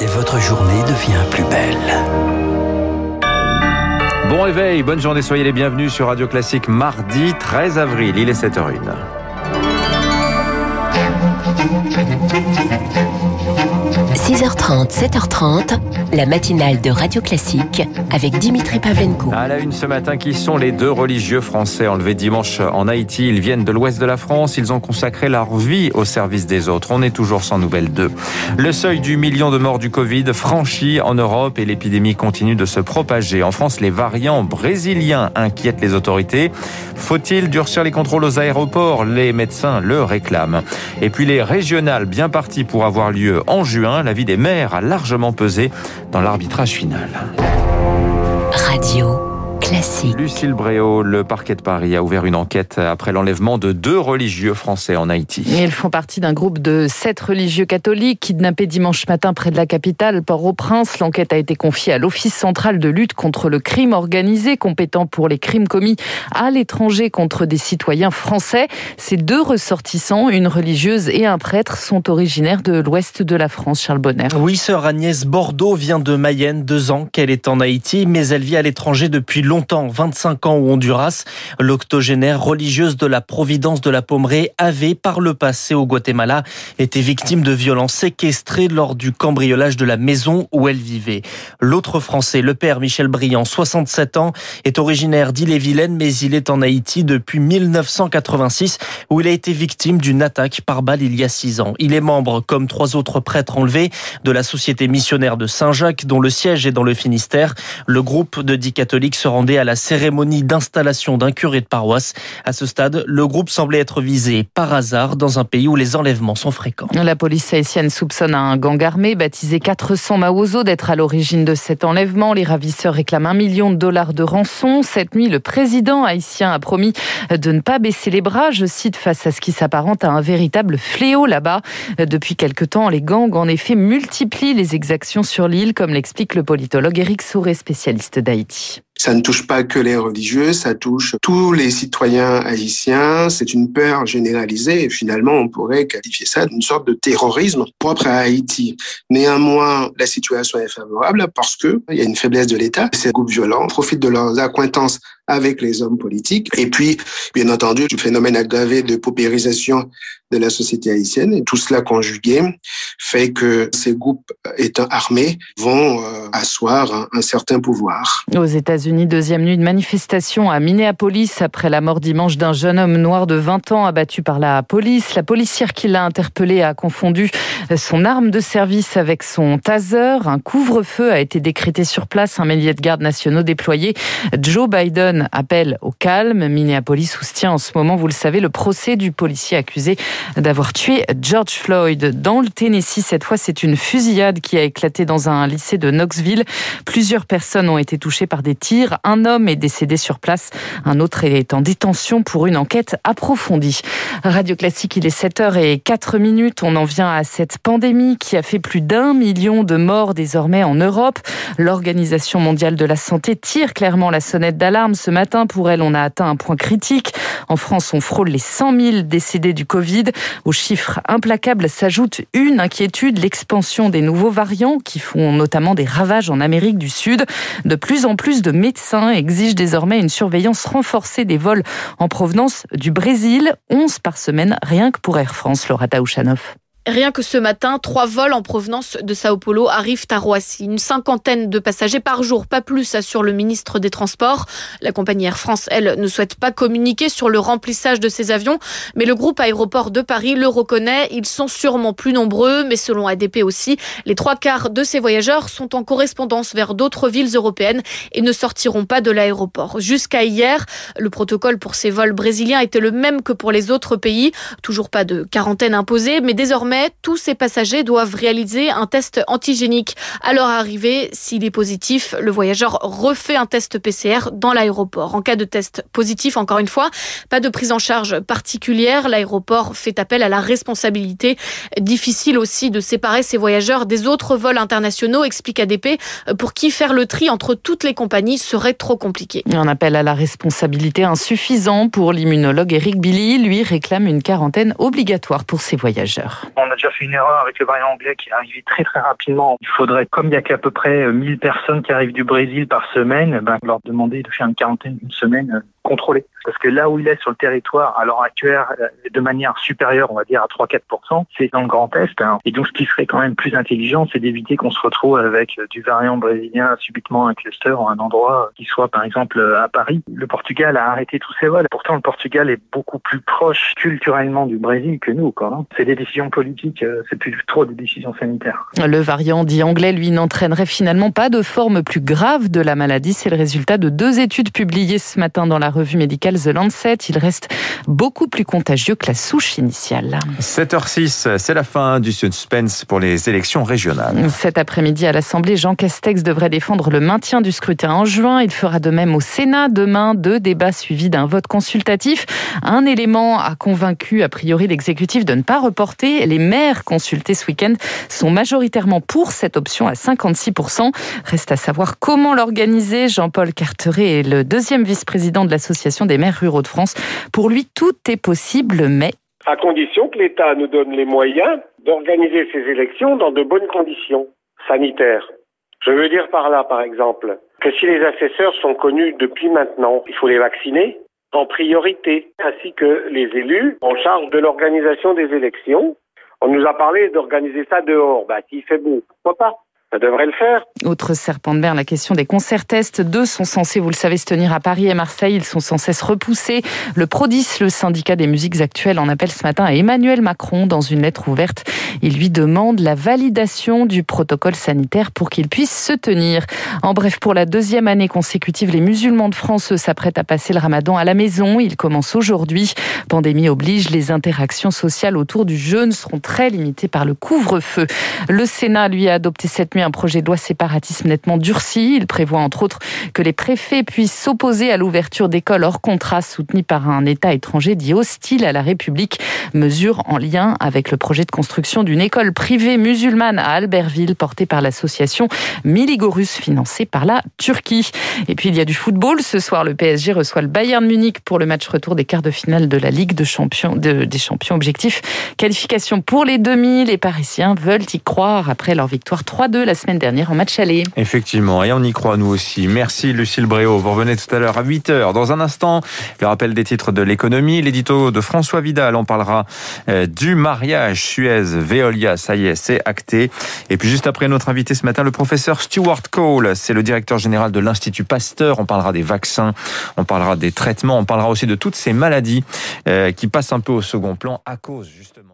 et votre journée devient plus belle. Bon réveil, bonne journée, soyez les bienvenus sur Radio Classique mardi 13 avril, il est 7h01. 6h30, 7h30, la matinale de Radio Classique avec Dimitri Pavlenko. À la une ce matin, qui sont les deux religieux français enlevés dimanche en Haïti Ils viennent de l'ouest de la France, ils ont consacré leur vie au service des autres. On est toujours sans nouvelles d'eux. Le seuil du million de morts du Covid franchi en Europe et l'épidémie continue de se propager. En France, les variants brésiliens inquiètent les autorités. Faut-il durcir les contrôles aux aéroports? Les médecins le réclament. Et puis les régionales bien parties pour avoir lieu en juin. La vie des maires a largement pesé dans l'arbitrage final. Classique. Lucille Bréau, le parquet de Paris a ouvert une enquête après l'enlèvement de deux religieux français en Haïti. Ils font partie d'un groupe de sept religieux catholiques kidnappés dimanche matin près de la capitale, Port-au-Prince. L'enquête a été confiée à l'Office central de lutte contre le crime organisé, compétent pour les crimes commis à l'étranger contre des citoyens français. Ces deux ressortissants, une religieuse et un prêtre, sont originaires de l'ouest de la France, Charles Bonner. Oui, sœur Agnès Bordeaux vient de Mayenne, deux ans qu'elle est en Haïti, mais elle vit à l'étranger depuis longtemps longtemps, 25 ans au Honduras. L'octogénaire religieuse de la Providence de la Pommeraye avait, par le passé au Guatemala, été victime de violences séquestrées lors du cambriolage de la maison où elle vivait. L'autre Français, le père Michel Briand, 67 ans, est originaire d'Ille-et-Vilaine, mais il est en Haïti depuis 1986, où il a été victime d'une attaque par balle il y a six ans. Il est membre, comme trois autres prêtres enlevés, de la Société missionnaire de Saint-Jacques, dont le siège est dans le Finistère. Le groupe de dix catholiques se rendait à la cérémonie d'installation d'un curé de paroisse. À ce stade, le groupe semblait être visé par hasard dans un pays où les enlèvements sont fréquents. La police haïtienne soupçonne un gang armé baptisé 400 Maozo d'être à l'origine de cet enlèvement. Les ravisseurs réclament un million de dollars de rançon. Cette nuit, le président haïtien a promis de ne pas baisser les bras, je cite, face à ce qui s'apparente à un véritable fléau là-bas. Depuis quelque temps, les gangs, en effet, multiplient les exactions sur l'île, comme l'explique le politologue Éric Souré, spécialiste d'Haïti. Ça ne touche pas que les religieux, ça touche tous les citoyens haïtiens. C'est une peur généralisée et finalement on pourrait qualifier ça d'une sorte de terrorisme propre à Haïti. Néanmoins, la situation est favorable parce que il y a une faiblesse de l'État. Ces groupes violents profitent de leurs acquaintances avec les hommes politiques. Et puis, bien entendu, du phénomène aggravé de paupérisation de la société haïtienne. Et tout cela conjugué fait que ces groupes étant armés vont euh, asseoir un, un, certain pouvoir. Aux États-Unis, deuxième nuit de manifestation à Minneapolis après la mort dimanche d'un jeune homme noir de 20 ans abattu par la police. La policière qui l'a interpellé a confondu son arme de service avec son taser. Un couvre-feu a été décrété sur place, un millier de gardes nationaux déployés. Joe Biden appelle au calme. Minneapolis soutient en ce moment, vous le savez, le procès du policier accusé d'avoir tué George Floyd. Dans le Tennessee, cette fois, c'est une fusillade qui a éclaté dans un lycée de Knoxville. Plusieurs personnes ont été touchées par des tirs. Un homme est décédé sur place. Un autre est en détention pour une enquête approfondie. Radio Classique, il est 7h et 4 minutes. On en vient à cette pandémie qui a fait plus d'un million de morts désormais en Europe. L'Organisation mondiale de la santé tire clairement la sonnette d'alarme. Ce matin, pour elle, on a atteint un point critique. En France, on frôle les 100 000 décédés du Covid. Aux chiffres implacables s'ajoute une inquiétude, l'expansion des nouveaux variants qui font notamment des ravages en Amérique du Sud. De plus en plus de médecins exigent désormais une surveillance renforcée des vols en provenance du Brésil, 11 par semaine, rien que pour Air France, Laura Taouchanoff. Rien que ce matin, trois vols en provenance de Sao Paulo arrivent à Roissy. Une cinquantaine de passagers par jour, pas plus, assure le ministre des Transports. La compagnie Air France, elle, ne souhaite pas communiquer sur le remplissage de ces avions, mais le groupe aéroport de Paris le reconnaît. Ils sont sûrement plus nombreux, mais selon ADP aussi, les trois quarts de ces voyageurs sont en correspondance vers d'autres villes européennes et ne sortiront pas de l'aéroport. Jusqu'à hier, le protocole pour ces vols brésiliens était le même que pour les autres pays. Toujours pas de quarantaine imposée, mais désormais, tous ces passagers doivent réaliser un test antigénique. À leur arrivée, s'il est positif, le voyageur refait un test PCR dans l'aéroport. En cas de test positif, encore une fois, pas de prise en charge particulière. L'aéroport fait appel à la responsabilité. Difficile aussi de séparer ces voyageurs des autres vols internationaux, explique ADP, pour qui faire le tri entre toutes les compagnies serait trop compliqué. Un appel à la responsabilité insuffisant pour l'immunologue Eric Billy. Lui réclame une quarantaine obligatoire pour ces voyageurs. On a déjà fait une erreur avec le variant anglais qui est arrivé très très rapidement. Il faudrait, comme il y a qu'à peu près 1000 personnes qui arrivent du Brésil par semaine, ben, leur demander de faire une quarantaine d'une semaine euh, contrôlée. Parce que là où il est sur le territoire, à l'heure actuelle, euh, de manière supérieure, on va dire à 3-4%, c'est dans le Grand Est. Hein. Et donc ce qui serait quand même plus intelligent, c'est d'éviter qu'on se retrouve avec du variant brésilien subitement un cluster ou un endroit qui soit par exemple à Paris. Le Portugal a arrêté tous ses vols. Pourtant le Portugal est beaucoup plus proche culturellement du Brésil que nous. Hein. C'est des décisions politiques, euh, c'est plus trop des décisions sanitaires. Le variant dit anglais, lui, n'entraînerait finalement pas de forme plus grave de la maladie. C'est le résultat de deux études publiées ce matin dans la revue médicale The Lancet. Il reste beaucoup plus contagieux que la souche initiale. 7h06, c'est la fin du suspense pour les élections régionales. Cet après-midi à l'Assemblée, Jean Castex devrait défendre le maintien du scrutin en juin. Il fera de même au Sénat demain, deux débats suivis d'un vote consultatif. Un élément a convaincu a priori l'exécutif de ne pas reporter. Les maires consultés ce week-end sont majoritairement pour cette option à 56%. Reste à savoir comment l'organiser. Jean-Paul Carteret est le deuxième vice-président de l'Association des maires ruraux de France. Pour lui, tout est possible, mais... À condition que l'État nous donne les moyens d'organiser ces élections dans de bonnes conditions sanitaires. Je veux dire par là, par exemple, que si les assesseurs sont connus depuis maintenant, il faut les vacciner en priorité, ainsi que les élus en charge de l'organisation des élections. On nous a parlé d'organiser ça dehors. Bah, s'il fait beau, pourquoi pas? Ça devrait le faire. Autre serpent de mer, la question des concerts tests. Deux sont censés, vous le savez, se tenir à Paris et Marseille. Ils sont sans cesse repoussés. Le Prodis, le syndicat des musiques actuelles, en appelle ce matin à Emmanuel Macron dans une lettre ouverte. Il lui demande la validation du protocole sanitaire pour qu'il puisse se tenir. En bref, pour la deuxième année consécutive, les musulmans de France s'apprêtent à passer le ramadan à la maison. Il commence aujourd'hui. Pandémie oblige, les interactions sociales autour du jeûne seront très limitées par le couvre-feu. Le Sénat, lui, a adopté cette nuit un projet de loi séparatisme nettement durci. Il prévoit entre autres que les préfets puissent s'opposer à l'ouverture d'écoles hors contrat soutenues par un État étranger dit hostile à la République. Mesure en lien avec le projet de construction d'une école privée musulmane à Albertville portée par l'association Miligorus financée par la Turquie. Et puis il y a du football. Ce soir, le PSG reçoit le Bayern Munich pour le match retour des quarts de finale de la Ligue des champions objectifs. Qualification pour les demi. Les Parisiens veulent y croire après leur victoire 3-2 la semaine dernière en match aller. Effectivement, et on y croit nous aussi. Merci Lucille Bréau. Vous revenez tout à l'heure à 8h. Dans un instant, le rappel des titres de l'économie, l'édito de François Vidal. On parlera euh, du mariage Suez-Veolia. Ça y est, c'est acté. Et puis juste après notre invité ce matin, le professeur Stuart Cole. C'est le directeur général de l'Institut Pasteur. On parlera des vaccins, on parlera des traitements, on parlera aussi de toutes ces maladies euh, qui passent un peu au second plan à cause justement